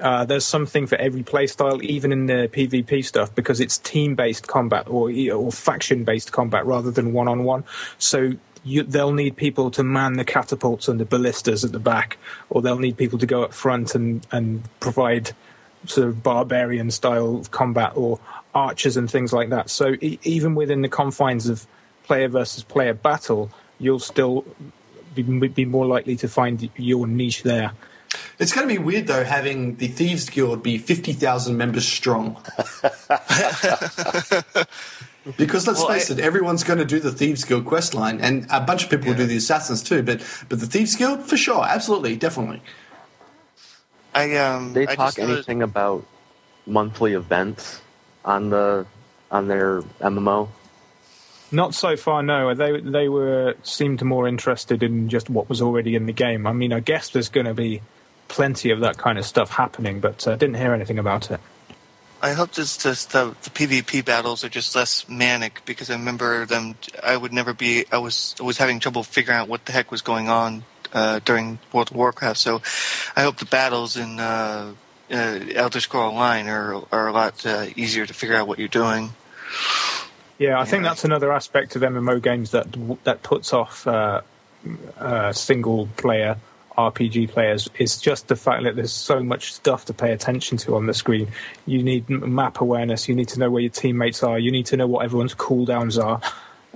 [SPEAKER 3] Uh, there's something for every playstyle, even in the PvP stuff, because it's team-based combat or or faction-based combat rather than one-on-one. So you, they'll need people to man the catapults and the ballistas at the back, or they'll need people to go up front and and provide sort of barbarian-style combat or archers and things like that. So e- even within the confines of player versus player battle, you'll still be, be more likely to find your niche there.
[SPEAKER 2] It's going to be weird though having the Thieves Guild be fifty thousand members strong. because let's
[SPEAKER 5] Well,
[SPEAKER 2] face
[SPEAKER 5] I-
[SPEAKER 2] it, everyone's going to do the Thieves Guild quest line, and a bunch of people will do the Assassins too. But but the Thieves Guild for sure, absolutely, definitely.
[SPEAKER 5] I um.
[SPEAKER 6] They
[SPEAKER 5] I
[SPEAKER 6] talk
[SPEAKER 5] just noticed-
[SPEAKER 6] anything about monthly events on the on their MMO?
[SPEAKER 3] Not so far, no. They they were seemed more interested in just what was already in the game. I mean, I guess there's going to be plenty of that kind of stuff happening, but uh, didn't hear anything about it.
[SPEAKER 5] I hope this, this the, the PvP battles are just less manic because I remember them. I would never be. I was I was having trouble figuring out what the heck was going on uh, during World of Warcraft. So I hope the battles in uh, uh, Elder Scroll Online are are a lot uh, easier to figure out what you're doing.
[SPEAKER 3] Yeah, I think that's another aspect of MMO games that that puts off uh, uh, single player RPG players is just the fact that there's so much stuff to pay attention to on the screen. You need map awareness. You need to know where your teammates are. You need to know what everyone's cooldowns are.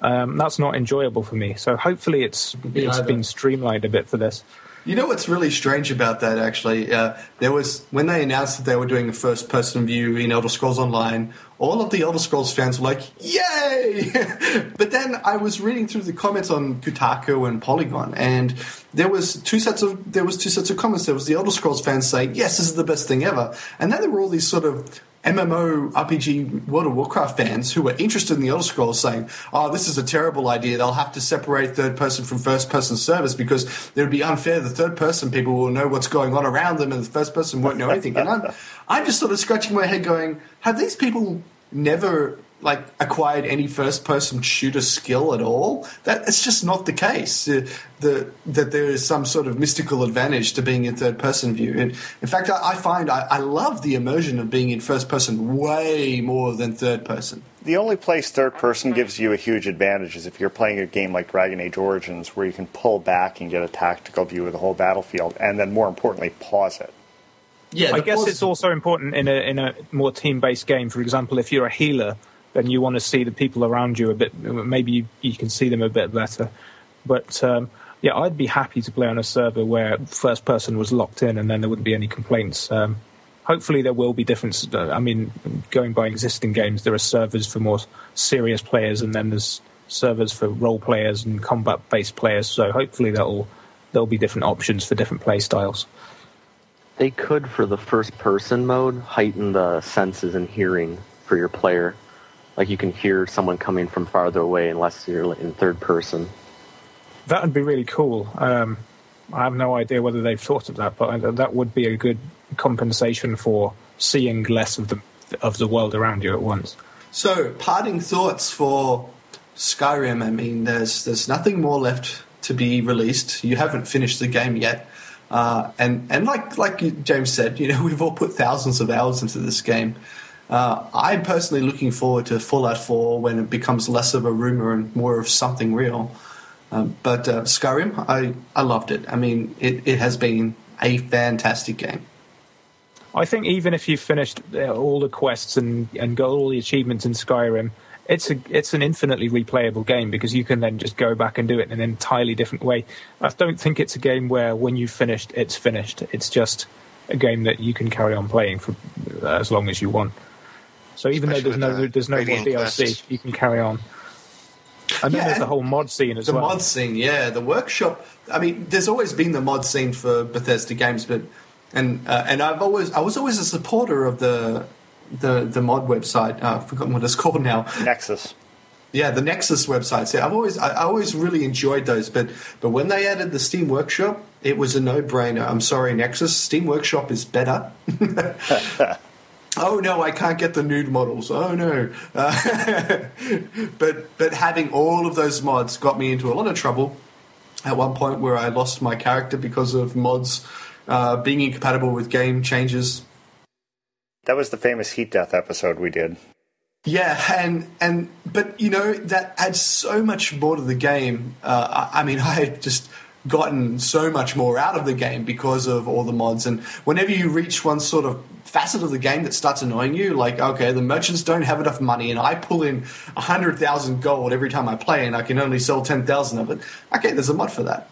[SPEAKER 3] Um, that's not enjoyable for me. So hopefully it's
[SPEAKER 2] Me
[SPEAKER 3] it's
[SPEAKER 2] either.
[SPEAKER 3] been streamlined a bit for this.
[SPEAKER 2] You know what's really strange about that? Actually, uh, there was when they announced that they were doing a first-person view in Elder Scrolls Online. All of the Elder Scrolls fans were like, "Yay!" but then I was reading through the comments on Kotaku and Polygon, and there was two sets of there was two sets of comments. There was the Elder Scrolls fans saying, "Yes, this is the best thing ever," and then there were all these sort of MMO RPG World of Warcraft fans who were interested in the Elder Scrolls saying, "Oh, this is a terrible idea. They'll have to separate third person from first person service because it would be unfair. The third person people will know what's going on around them, and the first person won't know anything." And I'm, I'm just sort of scratching my head, going, "Have these people never?" Like acquired any first-person shooter skill at all? That it's just not the case. Uh, the, that there is some sort of mystical advantage to being in third-person view. And in fact, I, I find I, I love the immersion of being in first-person way more than third-person.
[SPEAKER 4] The only place third person gives you a huge advantage is if you're playing a game like Dragon Age Origins, where you can pull back and get a tactical view of the whole battlefield, and then more importantly, pause it.
[SPEAKER 2] Yeah,
[SPEAKER 3] I guess it's also important in a in a more team based game. For example, if you're a healer, then you want to see the people around you a bit. Maybe you, you can see them a bit better. But um, yeah, I'd be happy to play on a server where first person was locked in, and then there wouldn't be any complaints. Um, hopefully, there will be difference. uh, I mean, going by existing games, there are servers for more serious players, and then there's servers for role players and combat based players. So hopefully, that'll there'll be different options for different play styles.
[SPEAKER 6] They could, for the first person mode, heighten the senses and hearing for your player. Like you can hear someone coming from farther away unless you're in third person.
[SPEAKER 3] That would be really cool. Um, I have no idea whether they've thought of that, but I- that would be a good compensation for seeing less of the of the world around you at once.
[SPEAKER 2] So, parting thoughts for Skyrim. I mean, there's there's nothing more left to be released. You haven't finished the game yet, uh, and and like like James said, you know, we've all put thousands of hours into this game. Uh, I'm personally looking forward to Fallout 4 when it becomes less of a rumor and more of something real. Um, but uh, Skyrim, I, I loved it. I mean, it, it has been a fantastic game.
[SPEAKER 3] I think even if you've finished uh, all the quests and, and got all the achievements in Skyrim, it's a it's an infinitely replayable game because you can then just go back and do it in an entirely different way. I don't think it's a game where when you've finished, it's finished. It's just a game that you can carry on playing for uh, as long as you want. So even
[SPEAKER 5] Especially
[SPEAKER 3] though there's no
[SPEAKER 5] uh,
[SPEAKER 3] there's no more DLC,
[SPEAKER 5] Quest.
[SPEAKER 3] you can carry on. And then
[SPEAKER 2] Yeah,
[SPEAKER 3] there's the whole mod scene as
[SPEAKER 2] the
[SPEAKER 3] well.
[SPEAKER 2] The mod scene, yeah, the workshop. I mean, there's always been the mod scene for Bethesda games, but and uh, and I've always I was always a supporter of the the the mod website. Uh, I've forgotten what it's called now.
[SPEAKER 4] Nexus.
[SPEAKER 2] Yeah, the Nexus websites. Yeah, I've always I, I always really enjoyed those, but but when they added the Steam Workshop, it was a no brainer. I'm sorry, Nexus. Steam Workshop is better. oh no, I can't get the nude models. Oh no. Uh, but but having all of those mods got me into a lot of trouble. At one point, where I lost my character because of mods uh, being incompatible with game changes.
[SPEAKER 4] That was the famous heat death episode we did.
[SPEAKER 2] Yeah, and and but you know that adds so much more to the game. Uh, I, I mean, I had just gotten so much more out of the game because of all the mods. And whenever you reach one sort of facet of the game that starts annoying you, like okay, the merchants don't have enough money, and I pull in hundred thousand gold every time I play, and I can only sell ten thousand of it. Okay, there's a mod for that.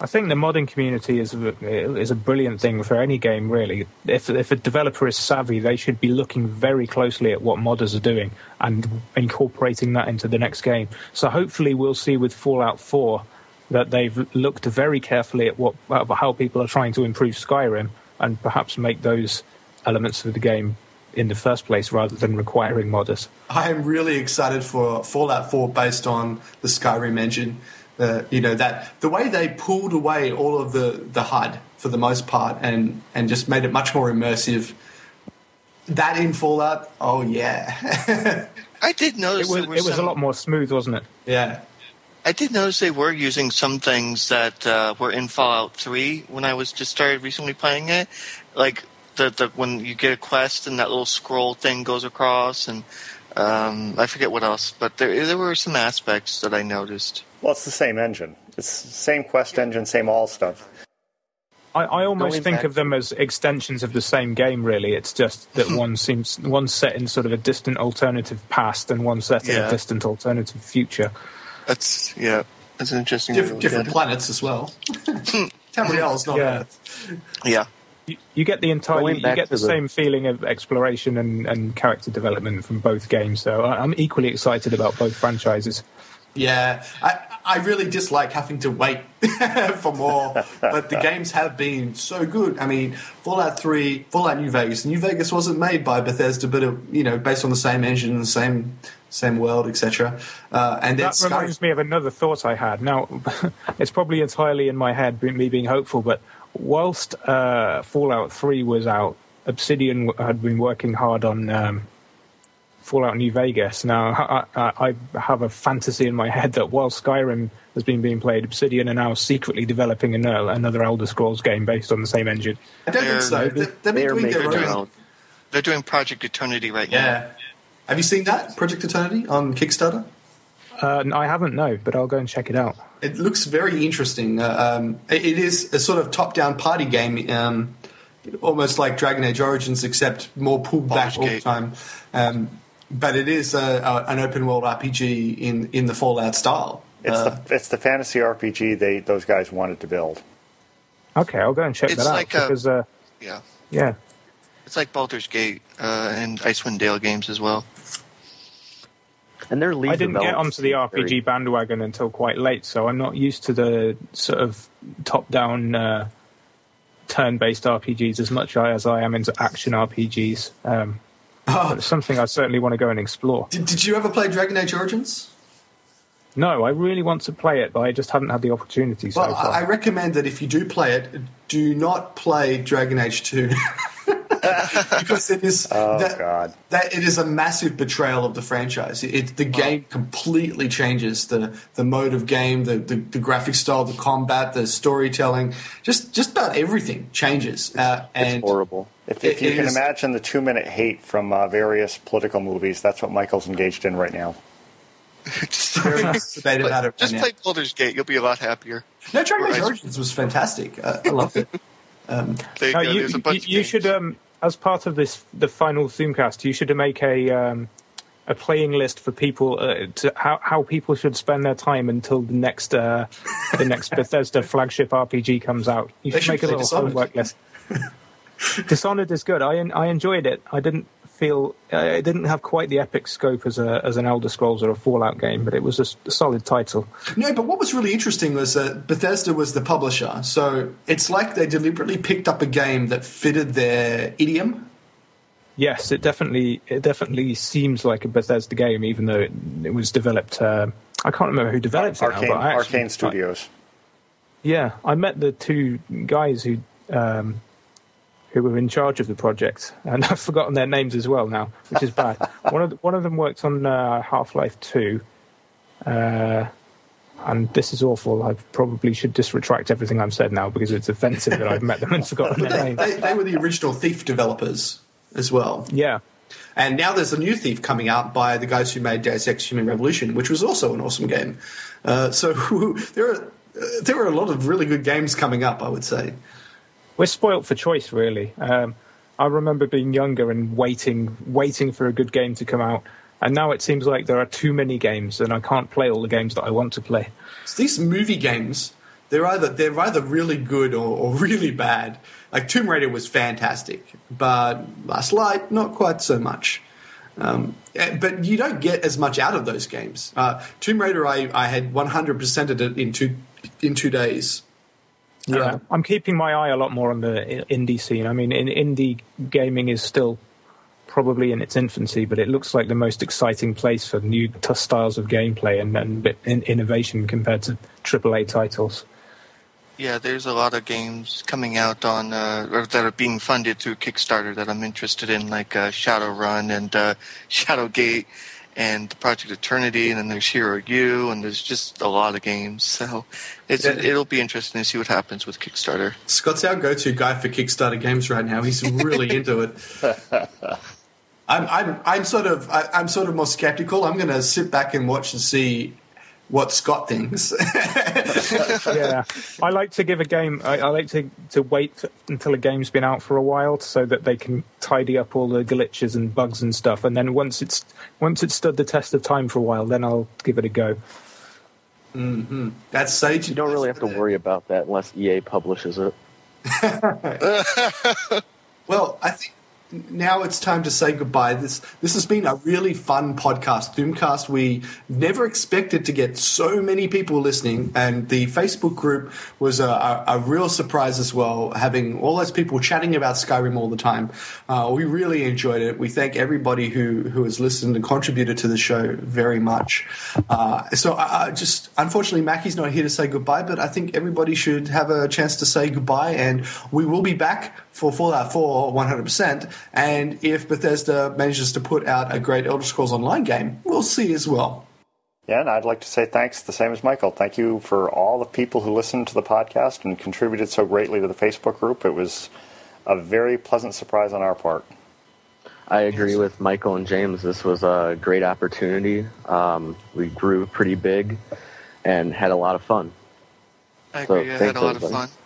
[SPEAKER 3] I think the modding community is is a brilliant thing for any game, really. If if a developer is savvy, they should be looking very closely at what modders are doing and incorporating that into the next game. So hopefully, we'll see with Fallout 4 that they've looked very carefully at what how people are trying to improve Skyrim and perhaps make those elements of the game in the first place rather than requiring modders.
[SPEAKER 2] I am really excited for Fallout 4 based on the Skyrim engine uh, you know that the way they pulled away all of the the HUD for the most part and and just made it much more immersive. That in Fallout, oh yeah.
[SPEAKER 5] I did notice
[SPEAKER 3] it was, it was
[SPEAKER 5] some,
[SPEAKER 3] a lot more smooth, wasn't it?
[SPEAKER 2] Yeah.
[SPEAKER 5] I did notice they were using some things that uh, were in Fallout 3 when I was just started recently playing it, like the, the when you get a quest and that little scroll thing goes across, and um, I forget what else, but there there were some aspects that I noticed.
[SPEAKER 4] Well, it's the same engine. It's the same Quest engine, same all stuff.
[SPEAKER 3] I, I almost Going think of them as extensions of the same game. Really, it's just that one seems one's set in sort of a distant alternative past, and one set in a distant alternative future.
[SPEAKER 5] That's yeah, that's an interesting.
[SPEAKER 2] Dif- different planets as well. Hmm. Tamriel's not
[SPEAKER 5] yeah.
[SPEAKER 2] Earth.
[SPEAKER 5] Yeah.
[SPEAKER 3] You, you get the entire, you get the, the, same feeling of exploration and, and character development from both games. So I'm equally excited about both franchises.
[SPEAKER 2] Yeah, I, I really dislike having to wait for more, but the games have been so good. I mean, Fallout Three, Fallout New Vegas. New Vegas wasn't made by Bethesda, but it, you know, based on the same engine, the same same world, etc. Uh, and
[SPEAKER 3] that reminds me of another thought I had. Now, it's probably entirely in my head, me being hopeful, but whilst uh, Fallout Three was out, Obsidian had been working hard on. Um, Fallout New Vegas. Now, I, I, have a fantasy in my head that while Skyrim has been being played, Obsidian are now secretly developing another Elder Scrolls game based on the same engine.
[SPEAKER 2] I don't think so. They're, they're, they're doing their own.
[SPEAKER 5] They're doing Project Eternity right
[SPEAKER 2] yeah.
[SPEAKER 5] now.
[SPEAKER 2] Yeah. Have you seen that Project Eternity on Kickstarter?
[SPEAKER 3] Uh, I haven't, no, but I'll go and check it out.
[SPEAKER 2] It looks very interesting. Uh, um, it, it is a sort of top-down party game, um, almost like Dragon Age Origins, except more pulled back all the time. Um, but it is a, a, an open world RPG in, in the Fallout style.
[SPEAKER 4] It's uh, the it's the fantasy RPG they those guys wanted to build.
[SPEAKER 3] Okay, I'll go and check that out like because uh,
[SPEAKER 5] yeah,
[SPEAKER 3] yeah,
[SPEAKER 5] it's like Baldur's Gate uh, and Icewind Dale games as well.
[SPEAKER 6] And they're
[SPEAKER 3] I didn't get onto the RPG very... bandwagon until quite late, so I'm not used to the sort of top-down uh, turn-based RPGs as much as I am into action RPGs. Um, Oh. It's something I certainly want to go and explore.
[SPEAKER 2] Did, did you ever play Dragon Age Origins?
[SPEAKER 3] No, I really want to play it, but I just haven't had the opportunity so
[SPEAKER 2] well,
[SPEAKER 3] far.
[SPEAKER 2] I recommend that if you do play it, do not play Dragon Age 2. because it is
[SPEAKER 4] oh,
[SPEAKER 2] that,
[SPEAKER 4] God.
[SPEAKER 2] that it is a massive betrayal of the franchise. It, the game completely changes the the mode of game, the, the, the graphic style, the combat, the storytelling, just just about everything changes. Uh, and
[SPEAKER 6] it's horrible.
[SPEAKER 4] If, if you can is, imagine the two minute hate from uh, various political movies, that's what Michael's engaged in right now.
[SPEAKER 5] just play, just play Baldur's Gate. You'll be a lot happier.
[SPEAKER 2] No, Dragon Age Origins was fantastic. Uh, I loved it. Um,
[SPEAKER 3] you, you, you, you should, um, as part of this, the final Thuumcast, you should make a um, a playing list for people uh, to how how people should spend their time until the next uh, the next Bethesda flagship RPG comes out. You should, should make a little Dishonored. homework list. Dishonored is good. I I enjoyed it. I didn't feel uh, it didn't have quite the epic scope as a as an Elder Scrolls or a Fallout game, but it was a, a solid title.
[SPEAKER 2] No, but what was really interesting was that Bethesda was the publisher, so it's like they deliberately picked up a game that fitted their idiom
[SPEAKER 3] yes, it definitely it definitely seems like a Bethesda game, even though it, it was developed. Uh, I can't remember who developed
[SPEAKER 4] Arkane,
[SPEAKER 3] it now, but I actually,
[SPEAKER 4] Arkane Studios.
[SPEAKER 3] yeah, I met the two guys who um, who were in charge of the project, and I've forgotten their names as well now, which is bad. one of the, one of them worked on uh, Half Life Two, uh, and this is awful. I probably should just retract everything I've said now because it's offensive that I've met them and forgotten their names.
[SPEAKER 2] they, they were the original Thief developers as well.
[SPEAKER 3] Yeah,
[SPEAKER 2] And now there's a new Thief coming out by the guys who made Deus Ex Human Revolution, which was also an awesome game. Uh, so there are uh, there are a lot of really good games coming up, I would say.
[SPEAKER 3] We're spoilt for choice, really. Um, I remember being younger and waiting, waiting for a good game to come out, and now it seems like there are too many games, and I can't play all the games that I want to play.
[SPEAKER 2] So these movie games, they're either they're either really good or, or really bad. Like Tomb Raider was fantastic, but Last Light not quite so much. Um, eh, but you don't get as much out of those games. Uh, Tomb Raider, I, I had 100% of it in two in two days.
[SPEAKER 3] Yeah,
[SPEAKER 2] Uh,
[SPEAKER 3] I'm keeping my eye a lot more on the indie scene. I mean, in, indie gaming is still probably in its infancy, but it looks like the most exciting place for new t- styles of gameplay and, and innovation compared to AAA titles.
[SPEAKER 5] Yeah, there's a lot of games coming out on uh, that are being funded through Kickstarter that I'm interested in, like uh, Shadowrun and uh, Shadowgate and Project Eternity, and then there's Hero U, and there's just a lot of games. So it's
[SPEAKER 2] Yeah.
[SPEAKER 5] it'll be interesting to see what happens with Kickstarter.
[SPEAKER 2] Scott's our go-to guy for Kickstarter games right now. He's really into it. I'm, I'm, I'm sort of, I, I'm sort of more skeptical. I'm going to sit back and watch and see what Scott thinks.
[SPEAKER 3] yeah, I like to give a game. I, I like to to wait until a game's been out for a while so that they can tidy up all the glitches and bugs and stuff. And then once it's once it's stood the test of time for a while, then I'll give it a go. Mm-hmm.
[SPEAKER 2] That's sage.
[SPEAKER 6] You don't really have to worry about that unless EA publishes it.
[SPEAKER 2] Well, I think now it's time to say goodbye. This this has been a really fun podcast, Thuumcast. We never expected to get so many people listening, and the Facebook group was a, a, a real surprise as well. Having all those people chatting about Skyrim all the time, uh, we really enjoyed it. We thank everybody who who has listened and contributed to the show very much. Uh, so, I, I just unfortunately, Mackie's not here to say goodbye, but I think everybody should have a chance to say goodbye, and we will be back for Fallout 4 100%. And if Bethesda manages to put out a great Elder Scrolls Online game, we'll see as well.
[SPEAKER 4] Yeah, and I'd like to say thanks, the same as Michael. Thank you for all the people who listened to the podcast and contributed so greatly to the Facebook group. It was a very pleasant surprise on our part.
[SPEAKER 6] I agree with Michael and James. This was a great opportunity. Um, we grew pretty big and had a lot of fun.
[SPEAKER 5] I
[SPEAKER 6] So,
[SPEAKER 5] agree. I had
[SPEAKER 6] thanks,
[SPEAKER 5] a lot of
[SPEAKER 6] everybody.
[SPEAKER 5] fun.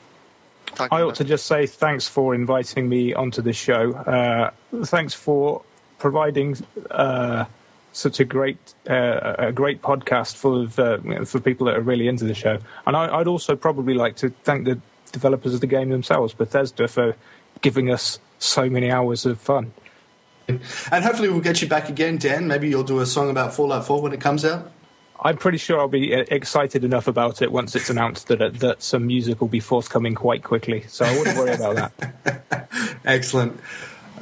[SPEAKER 5] Talking
[SPEAKER 3] I ought
[SPEAKER 5] about-
[SPEAKER 3] to just say thanks for inviting me onto the show. Uh, thanks for providing uh, such a great uh, a great podcast full of uh, for people that are really into the show. And I, I'd also probably like to thank the developers of the game themselves, Bethesda, for giving us so many hours of fun.
[SPEAKER 2] And hopefully, we'll get you back again, Dan. Maybe you'll do a song about Fallout 4 when it comes out.
[SPEAKER 3] I'm pretty sure I'll be excited enough about it once it's announced that that some music will be forthcoming quite quickly. So I wouldn't worry about that.
[SPEAKER 2] Excellent.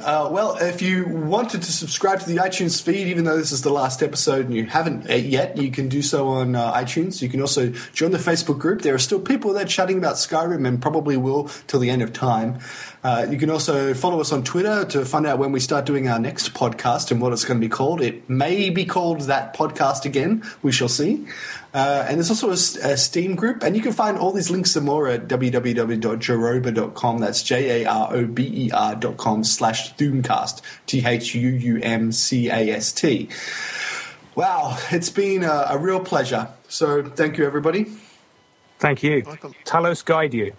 [SPEAKER 2] Uh, well, if you wanted to subscribe to the iTunes feed, even though this is the last episode and you haven't uh, yet, you can do so on uh, iTunes. You can also join the Facebook group. There are still people there chatting about Skyrim and probably will till the end of time. Uh, you can also follow us on Twitter to find out when we start doing our next podcast and what it's going to be called. It may be called that podcast again. We shall see. Uh, and there's also a Steam group, and you can find all these links and more at www.jarober.com. That's J A R O B E R dot com slash Thuumcast. T H U U M C A S T. Wow, it's been a, a real pleasure. So thank you, everybody.
[SPEAKER 3] Thank you. Talos guide you.